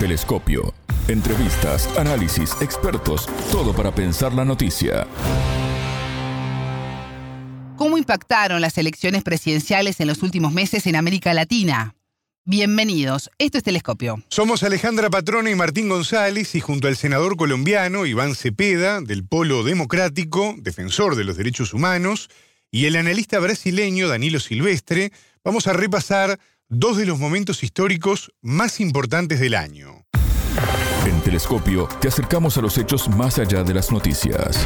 Telescopio. Entrevistas, análisis, expertos, todo para pensar la noticia. ¿Cómo impactaron las elecciones presidenciales en los últimos meses en América Latina? Bienvenidos, esto es Telescopio. Somos Alejandra Patrona y Martín González y junto al senador colombiano Iván Cepeda, del Polo Democrático, defensor de los derechos humanos, y el analista brasileño Danilo Silvestre, vamos a repasar dos de los momentos históricos más importantes del año. En Telescopio te acercamos a los hechos más allá de las noticias.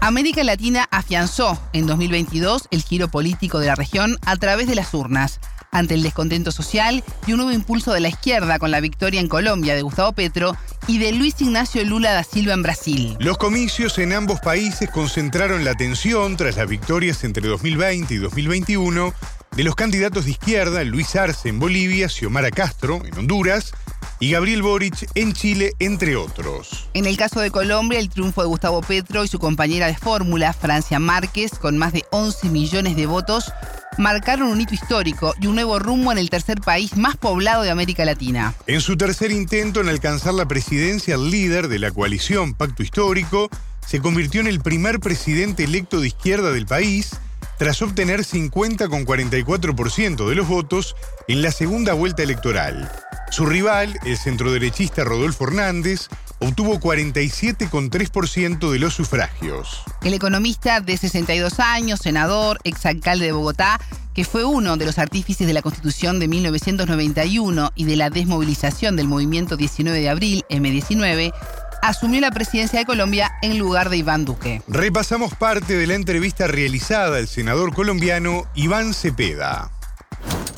América Latina afianzó en 2022 el giro político de la región a través de las urnas, ante el descontento social y un nuevo impulso de la izquierda con la victoria en Colombia de Gustavo Petro y de Luis Ignacio Lula da Silva en Brasil. Los comicios en ambos países concentraron la atención tras las victorias entre 2020 y 2021 de los candidatos de izquierda Luis Arce en Bolivia, Xiomara Castro en Honduras y Gabriel Boric en Chile, entre otros. En el caso de Colombia, el triunfo de Gustavo Petro y su compañera de fórmula, Francia Márquez, con más de 11 millones de votos, marcaron un hito histórico y un nuevo rumbo en el tercer país más poblado de América Latina. En su tercer intento en alcanzar la presidencia, el líder de la coalición Pacto Histórico se convirtió en el primer presidente electo de izquierda del país tras obtener 50,44% de los votos en la segunda vuelta electoral. Su rival, el centroderechista Rodolfo Hernández, obtuvo 47,3% de los sufragios. El economista de 62 años, senador, exalcalde de Bogotá, que fue uno de los artífices de la Constitución de 1991 y de la desmovilización del movimiento 19 de abril, M19, asumió la presidencia de Colombia en lugar de Iván Duque. Repasamos parte de la entrevista realizada al senador colombiano Iván Cepeda.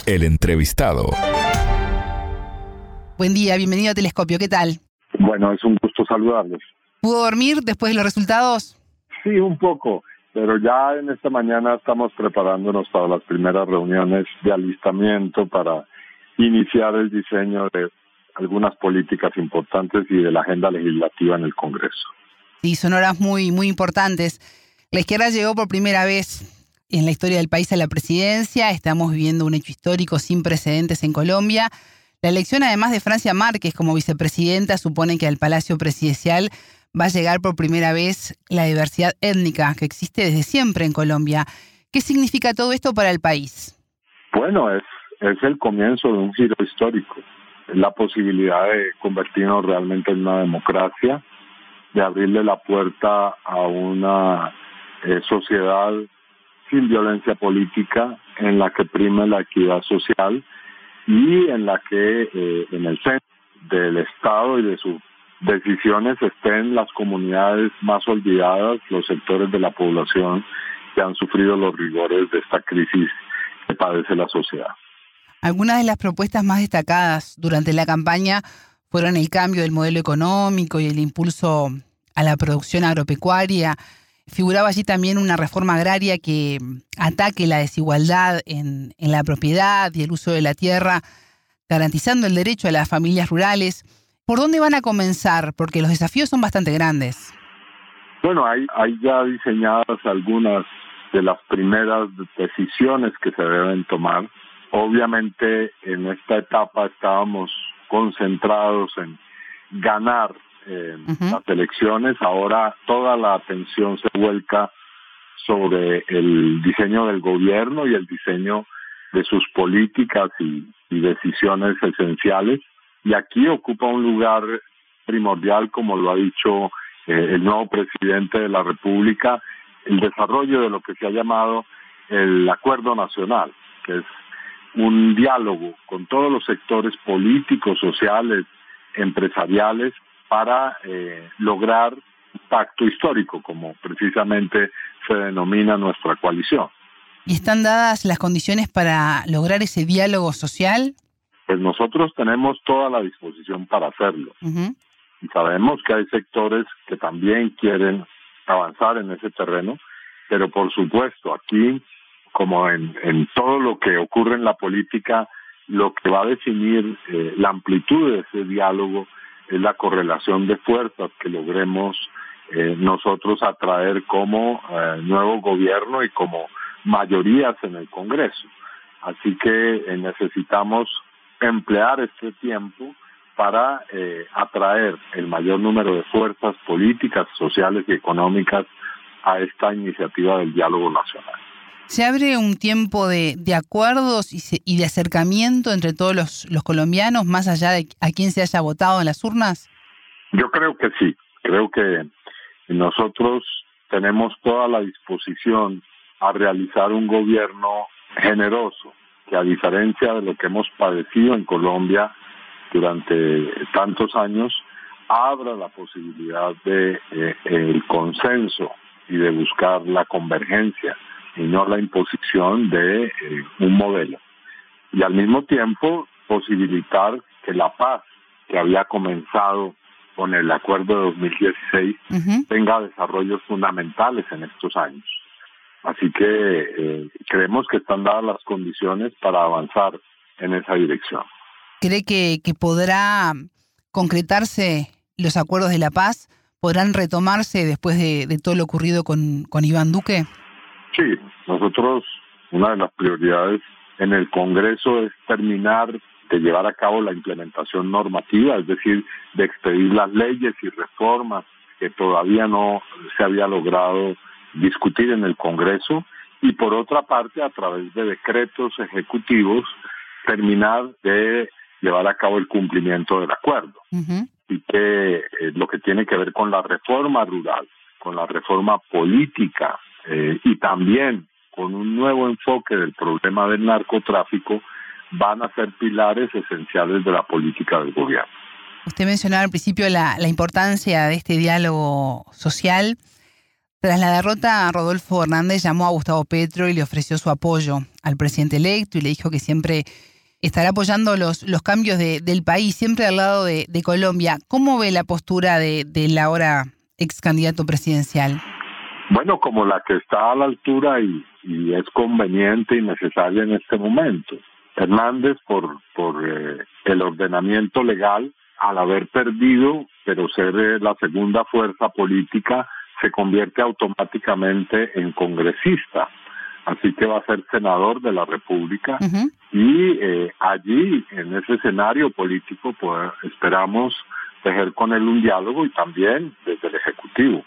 El entrevistado. Buen día, bienvenido a Telescopio, ¿qué tal? Bueno, es un gusto saludarles. ¿Pudo dormir después de los resultados? Sí, un poco, pero ya en esta mañana estamos preparándonos para las primeras reuniones de alistamiento para iniciar el diseño de algunas políticas importantes y de la agenda legislativa en el Congreso. Sí, son horas muy, muy importantes. La izquierda llegó por primera vez en la historia del país a la presidencia. Estamos viviendo un hecho histórico sin precedentes en Colombia. La elección, además de Francia Márquez como vicepresidenta, supone que al Palacio Presidencial va a llegar por primera vez la diversidad étnica que existe desde siempre en Colombia. ¿Qué significa todo esto para el país? Bueno, es, es el comienzo de un giro histórico la posibilidad de convertirnos realmente en una democracia, de abrirle la puerta a una eh, sociedad sin violencia política, en la que prime la equidad social y en la que eh, en el centro del Estado y de sus decisiones estén las comunidades más olvidadas, los sectores de la población que han sufrido los rigores de esta crisis que padece la sociedad. Algunas de las propuestas más destacadas durante la campaña fueron el cambio del modelo económico y el impulso a la producción agropecuaria. Figuraba allí también una reforma agraria que ataque la desigualdad en, la propiedad y el uso de la tierra, garantizando el derecho a las familias rurales. ¿Por dónde van a comenzar? Porque los desafíos son bastante grandes. Bueno, hay, hay ya diseñadas algunas de las primeras decisiones que se deben tomar Obviamente en esta etapa estábamos concentrados en ganar eh, las elecciones, ahora toda la atención se vuelca sobre el diseño del gobierno y el diseño de sus políticas y, decisiones esenciales. Y aquí ocupa un lugar primordial, como lo ha dicho eh, el nuevo presidente de la República, el desarrollo de lo que se ha llamado el Acuerdo Nacional, que es un diálogo con todos los sectores políticos, sociales, empresariales, para eh, lograr un pacto histórico, como precisamente se denomina nuestra coalición. ¿Y están dadas las condiciones para lograr ese diálogo social? Pues nosotros tenemos toda la disposición para hacerlo. Y sabemos que hay sectores que también quieren avanzar en ese terreno, pero por supuesto aquí como en, todo lo que ocurre en la política, lo que va a definir eh, la amplitud de ese diálogo es la correlación de fuerzas que logremos eh, nosotros atraer como eh, nuevo gobierno y como mayorías en el Congreso. Así que eh, necesitamos emplear este tiempo para eh, atraer el mayor número de fuerzas políticas, sociales y económicas a esta iniciativa del diálogo nacional. ¿Se abre un tiempo de, acuerdos y, de acercamiento entre todos los, los, colombianos, más allá de a quién se haya votado en las urnas? Yo creo que sí. Creo que nosotros tenemos toda la disposición a realizar un gobierno generoso, que a diferencia de lo que hemos padecido en Colombia durante tantos años, abra la posibilidad de eh, el consenso y de buscar la convergencia y no la imposición de eh, un modelo. Y al mismo tiempo posibilitar que la paz que había comenzado con el acuerdo de 2016 tenga desarrollos fundamentales en estos años. Así que eh, creemos que están dadas las condiciones para avanzar en esa dirección. ¿Cree que, que podrá concretarse los acuerdos de la paz? ¿Podrán retomarse después de, de todo lo ocurrido con, con Iván Duque? Sí, nosotros una de las prioridades en el Congreso es terminar de llevar a cabo la implementación normativa, es decir, de expedir las leyes y reformas que todavía no se había logrado discutir en el Congreso y por otra parte a través de decretos ejecutivos terminar de llevar a cabo el cumplimiento del acuerdo. Y que eh, lo que tiene que ver con la reforma rural, con la reforma política eh, y también con un nuevo enfoque del problema del narcotráfico van a ser pilares esenciales de la política del gobierno. Usted mencionaba al principio la, la importancia de este diálogo social. Tras la derrota, Rodolfo Hernández llamó a Gustavo Petro y le ofreció su apoyo al presidente electo y le dijo que siempre estará apoyando los, los cambios del país, siempre al lado de, Colombia. ¿Cómo ve la postura de, del ahora ex candidato presidencial? Bueno, como la que está a la altura y, es conveniente y necesaria en este momento. Hernández, por, por eh, el ordenamiento legal, al haber perdido, pero ser eh, la segunda fuerza política, se convierte automáticamente en congresista. Así que va a ser senador de la República y eh, allí, en ese escenario político, pues esperamos tejer con él un diálogo y también desde el Ejecutivo.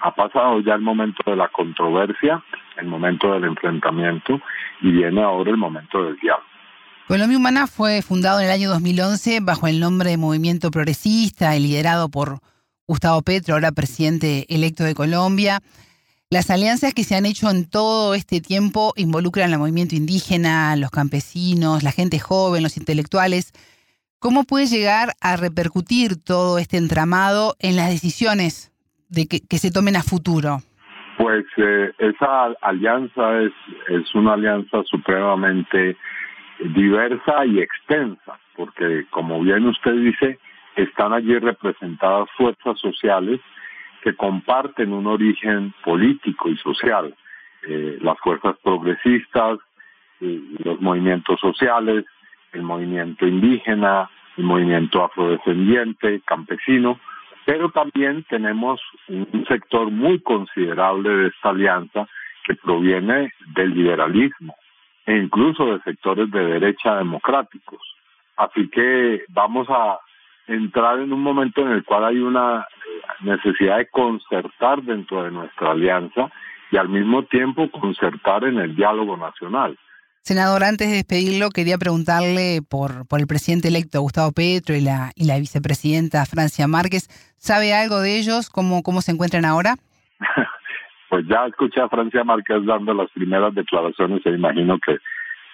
Ha pasado ya el momento de la controversia, el momento del enfrentamiento y viene ahora el momento del diálogo. Colombia Humana fue fundado en el año 2011 bajo el nombre de Movimiento Progresista y liderado por Gustavo Petro, ahora presidente electo de Colombia. Las alianzas que se han hecho en todo este tiempo involucran al movimiento indígena, los campesinos, la gente joven, los intelectuales. ¿Cómo puede llegar a repercutir todo este entramado en las decisiones de que, se tomen a futuro? Pues eh, esa alianza es, es una alianza supremamente diversa y extensa, porque como bien usted dice, están allí representadas fuerzas sociales que comparten un origen político y social. Eh, las fuerzas progresistas, eh, los movimientos sociales, el movimiento indígena, el movimiento afrodescendiente, campesino, pero también tenemos un sector muy considerable de esta alianza que proviene del liberalismo e incluso de sectores de derecha democráticos. Así que vamos a entrar en un momento en el cual hay una eh, necesidad de concertar dentro de nuestra alianza y al mismo tiempo concertar en el diálogo nacional. Senador, antes de despedirlo, quería preguntarle por, por el presidente electo Gustavo Petro y la, y la vicepresidenta Francia Márquez. ¿Sabe algo de ellos? ¿Cómo, cómo se encuentran ahora? pues ya escuché a Francia Márquez dando las primeras declaraciones e imagino que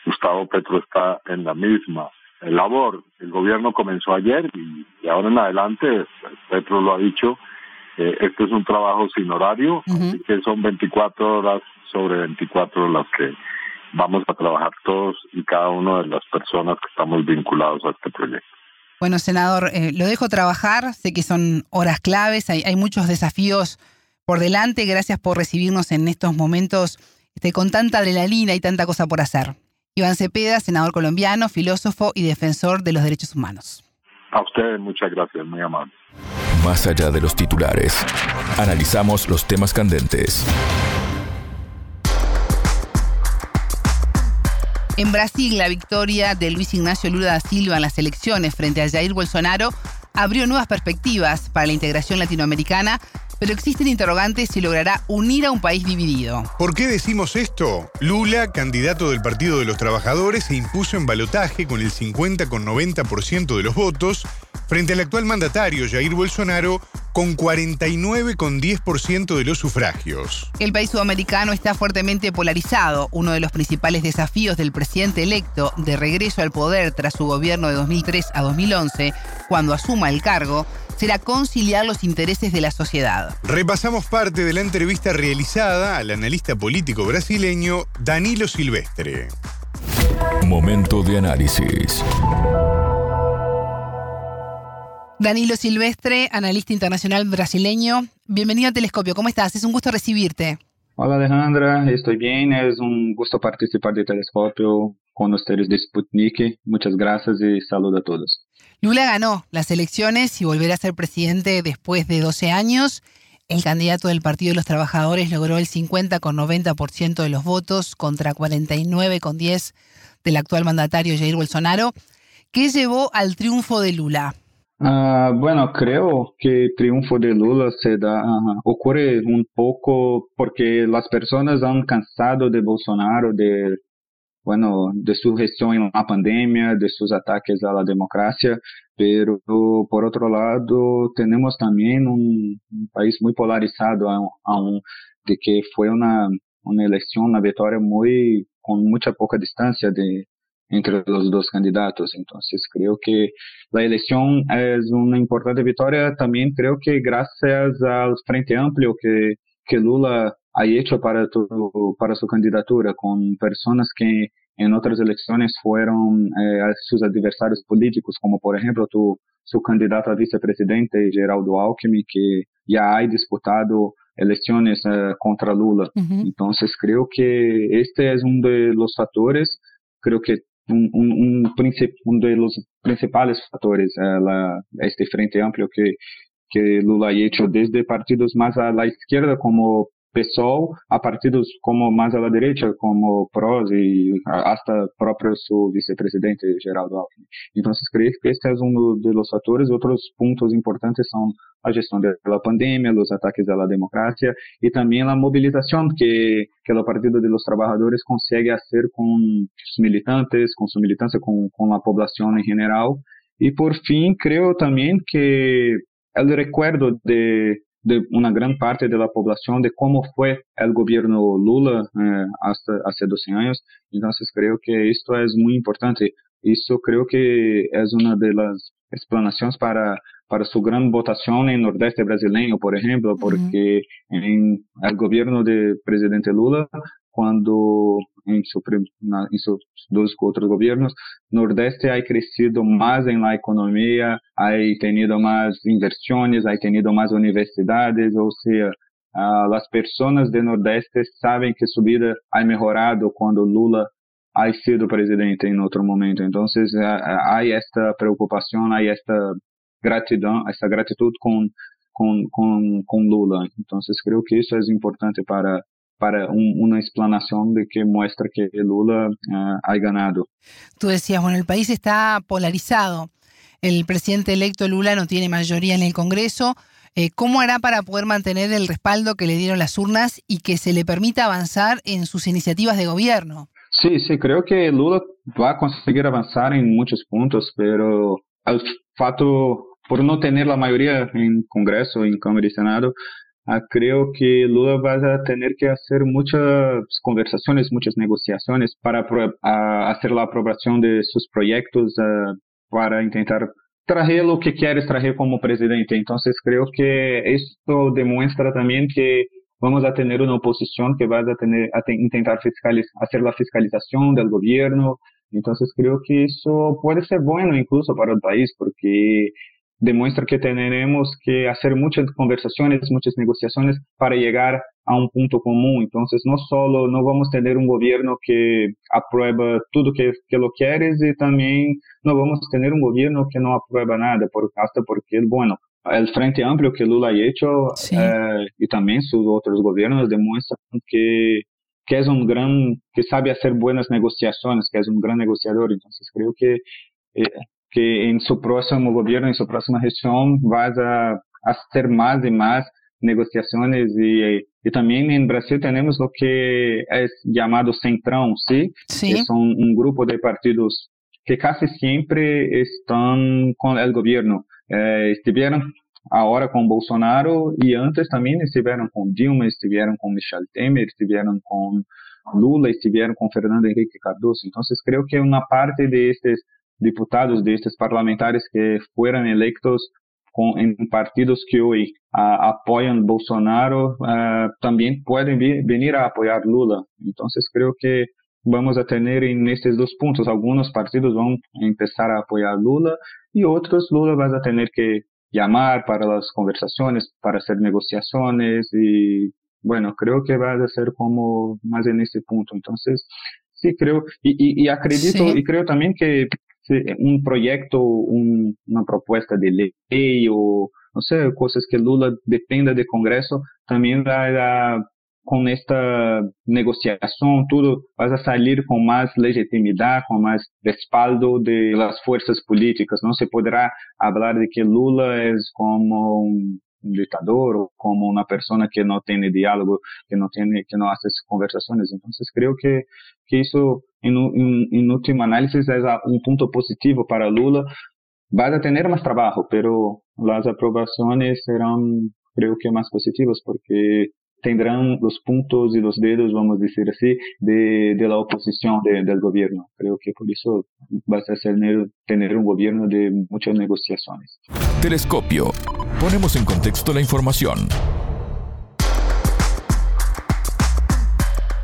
Gustavo Petro está en la misma labor. El gobierno comenzó ayer y, ahora en adelante, Petro lo ha dicho, eh, este es un trabajo sin horario, así que son 24 horas sobre 24 las que vamos a trabajar todos y cada una de las personas que estamos vinculados a este proyecto. Bueno, senador, eh, lo dejo trabajar, sé que son horas claves, hay, hay muchos desafíos por delante, gracias por recibirnos en estos momentos este, con tanta adrenalina y tanta cosa por hacer. Iván Cepeda, senador colombiano, filósofo y defensor de los derechos humanos. A ustedes muchas gracias, muy amable. Más allá de los titulares, analizamos los temas candentes En Brasil, la victoria de Luis Ignacio Lula da Silva en las elecciones frente a Jair Bolsonaro abrió nuevas perspectivas para la integración latinoamericana pero existen interrogantes si logrará unir a un país dividido. ¿Por qué decimos esto? Lula, candidato del Partido de los Trabajadores, se impuso en balotaje con el 50,90% de los votos frente al actual mandatario Jair Bolsonaro con 49,10% de los sufragios. El país sudamericano está fuertemente polarizado. Uno de los principales desafíos del presidente electo de regreso al poder tras su gobierno de 2003 a 2011, cuando asuma el cargo, será conciliar los intereses de la sociedad. Repasamos parte de la entrevista realizada al analista político brasileño Danilo Silvestre. Momento de análisis. Danilo Silvestre, analista internacional brasileño. Bienvenido a Telescopio. ¿Cómo estás? Es un gusto recibirte. Hola Alejandra, estoy bien. Es un gusto participar de Telescopio con ustedes de Sputnik. Muchas gracias y saludo a todos. Lula ganó las elecciones y volverá a ser presidente después de 12 años. El candidato del Partido de los Trabajadores logró el 50,90% de los votos contra 49,10% del actual mandatario Jair Bolsonaro. ¿Qué llevó al triunfo de Lula? Uh, bueno, creo que el triunfo de Lula se da, ocurre un poco porque las personas han cansado de Bolsonaro, de bueno, de su gestión en la pandemia, de sus ataques a la democracia, pero por otro lado tenemos también un, país muy polarizado aún, de que fue una, una elección, una victoria muy, con mucha poca distancia de, entre los dos candidatos. Entonces creo que la elección es una importante victoria. También creo que gracias al Frente Amplio que, que Lula ha hecho para, para su candidatura con personas que en otras elecciones fueron eh, sus adversarios políticos, como por ejemplo tu, su candidato a vicepresidente, Geraldo Alckmin, que ya ha disputado elecciones eh, contra Lula. Entonces creo que este es uno de los factores, creo que un, un, un, uno de los principales factores, la, este frente amplio que, que Lula ha hecho desde partidos más a la izquierda como PSOL a partidos como más a la derecha, como PROS y hasta propio su vicepresidente Geraldo Alckmin. Entonces creo que este es uno de los factores. Otros puntos importantes son la gestión de la pandemia, los ataques a la democracia y también la movilización que, que el Partido de los Trabajadores consigue hacer con sus militantes, con su militancia, con, con la población en general. Y por fin creo también que el recuerdo de de una gran parte de la población de cómo fue el gobierno Lula eh, hasta hace 12 años. Entonces creo que esto es muy importante. Eso creo que es una de las explanaciones para, para su gran votación en Nordeste brasileño, por ejemplo, porque en el gobierno del presidente Lula cuando en, su, en sus Nordeste ha crecido más en la economía, ha tenido más inversiones, ha tenido más universidades, o sea, uh, las personas de Nordeste saben que su vida ha mejorado cuando Lula ha sido presidente en otro momento. Entonces, uh, hay esta preocupación, hay esta gratitud, esta gratitud con, con, con, con Lula. Entonces, creo que eso es importante para para una explanación de que muestra que Lula uh, ha ganado. Tú decías, bueno, el país está polarizado. El presidente electo Lula no tiene mayoría en el Congreso. Eh, ¿Cómo hará para poder mantener el respaldo que le dieron las urnas y que se le permita avanzar en sus iniciativas de gobierno? Sí, sí, creo que Lula va a conseguir avanzar en muchos puntos, pero el fato por no tener la mayoría en Congreso, en Cámara y Senado, Ah, creo que Lula va a tener que hacer muchas conversaciones, muchas negociaciones para hacer la aprobación de sus proyectos, ah, para intentar traer lo que quiere traer como presidente. Entonces creo que esto demuestra también que vamos a tener una oposición que va a tener a intentar hacer la fiscalización del gobierno. Entonces creo que eso puede ser bueno incluso para el país porque demuestra que tenemos que hacer muchas conversaciones, muchas negociaciones para llegar a un punto común. Entonces, no solo no vamos a tener un gobierno que aprueba todo que, que lo quieres y también no vamos a tener un gobierno que no aprueba nada, por, hasta porque, bueno, el Frente Amplio que Lula ha hecho eh, y también sus otros gobiernos demuestran que que es un gran, que sabe hacer buenas negociaciones, que es un gran negociador. Entonces creo que, eh, que en su próximo gobierno, en su próxima gestión, vas a hacer más y más negociaciones y, y también en Brasil tenemos lo que es llamado Centrão, ¿sí? Sí. Que son un grupo de partidos que casi siempre están con el gobierno. Eh, estuvieron ahora con Bolsonaro y antes también estuvieron con Dilma, estuvieron con Michel Temer, estuvieron con Lula, estuvieron con Fernando Henrique Cardoso. Entonces creo que una parte de estos diputados, de estos parlamentares que fueron electos con, en partidos que hoy uh, apoyan Bolsonaro, uh, también pueden venir a apoyar Lula. Entonces creo que vamos a tener en estos dos puntos. Algunos partidos van a empezar a apoyar Lula y otros Lula va a tener que llamar para las conversaciones, para hacer negociaciones y bueno, creo que va a ser como más en ese punto. Entonces, sí creo y, y, y acredito Sí. y creo también que sí, un proyecto, un- una propuesta de ley o no sé, cosas que Lula dependa de Congreso, también va a con esta negociación, todo vas a salir con más legitimidad, con más respaldo de las fuerzas políticas. No se podrá hablar de que Lula es como un un dictador como una persona que no tiene diálogo, que no tiene, que no hace conversaciones. Entonces creo que, que en, u- en, en último análisis es punto positivo para Lula. Va a tener más trabajo, pero las aprobaciones serán creo que más positivas porque tendrán los puntos y los dedos, vamos a decir así, de, de la oposición de- del gobierno. Creo que por eso va a ser tener un gobierno de muchas negociaciones. Telescopio. Ponemos en contexto la información.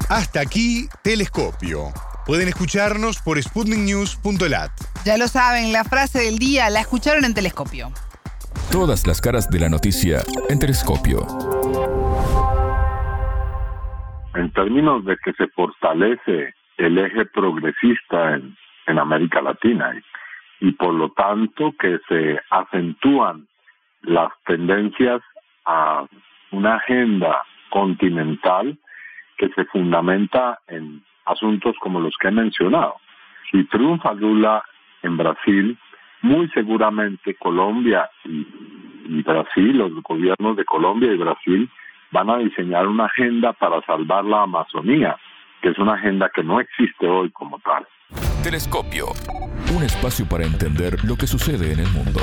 Hasta aquí, Telescopio. Pueden escucharnos por sputniknews.lat. Ya lo saben, la frase del día la escucharon en Telescopio. Todas las caras de la noticia en Telescopio. En términos de que se fortalece el eje progresista en, en América Latina y, por lo tanto que se acentúan las tendencias a una agenda continental que se fundamenta en asuntos como los que he mencionado. Si triunfa Lula en Brasil, muy seguramente Colombia y Brasil, los gobiernos de Colombia y Brasil, van a diseñar una agenda para salvar la Amazonía, que es una agenda que no existe hoy como tal. Telescopio. Un espacio para entender lo que sucede en el mundo.